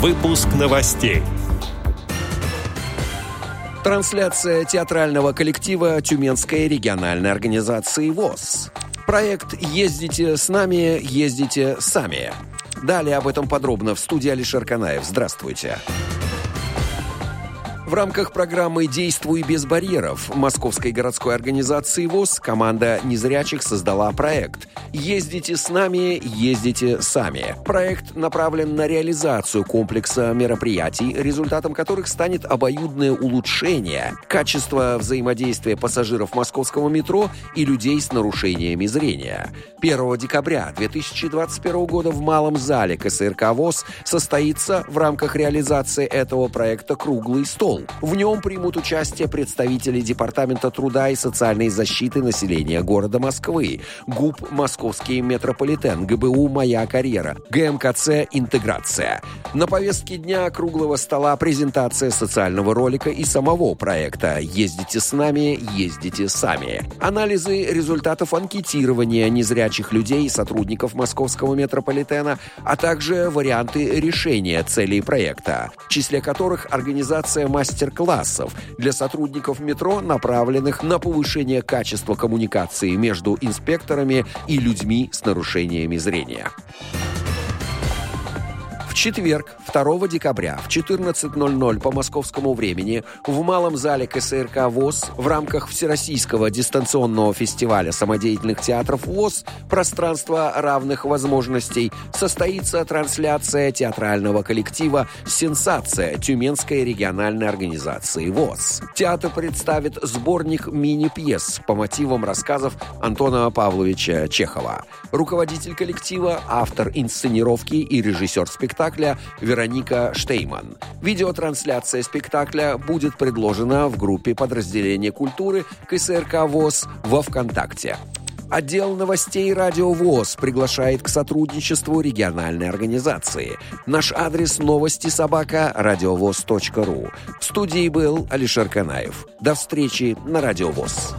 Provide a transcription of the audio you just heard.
Выпуск новостей. Трансляция театрального коллектива Тюменской региональной организации ВОЗ. Проект «Ездите с нами, ездите сами». Далее об этом подробно в студии Алишер Канаев. Здравствуйте. Здравствуйте. В рамках программы «Действуй без барьеров» Московской городской организации ВОЗ команда незрячих создала проект «Ездите с нами, ездите сами». Проект направлен на реализацию комплекса мероприятий, результатом которых станет обоюдное улучшение качества взаимодействия пассажиров московского метро и людей с нарушениями зрения. 1 декабря 2021 года в Малом зале КСРК ВОЗ состоится в рамках реализации этого проекта «Круглый стол», в нем примут участие представители Департамента труда и социальной защиты населения города Москвы, ГУП «Московский метрополитен», ГБУ «Моя карьера», ГМКЦ «Интеграция». На повестке дня круглого стола презентация социального ролика и самого проекта «Ездите с нами, ездите сами». Анализы результатов анкетирования незрячих людей и сотрудников московского метрополитена, а также варианты решения целей проекта, в числе которых организация мастер мастер-классов для сотрудников метро, направленных на повышение качества коммуникации между инспекторами и людьми с нарушениями зрения четверг, 2 декабря в 14.00 по московскому времени в Малом зале КСРК ВОЗ в рамках Всероссийского дистанционного фестиваля самодеятельных театров ВОЗ «Пространство равных возможностей» состоится трансляция театрального коллектива «Сенсация» Тюменской региональной организации ВОЗ. Театр представит сборник мини-пьес по мотивам рассказов Антона Павловича Чехова. Руководитель коллектива, автор инсценировки и режиссер спектакля спектакля Вероника Штейман. Видеотрансляция спектакля будет предложена в группе подразделения культуры КСРК ВОЗ во ВКонтакте. Отдел новостей «Радио ВОЗ» приглашает к сотрудничеству региональной организации. Наш адрес новости собака радиовоз.ру. В студии был Алишер Канаев. До встречи на «Радио ВОЗ».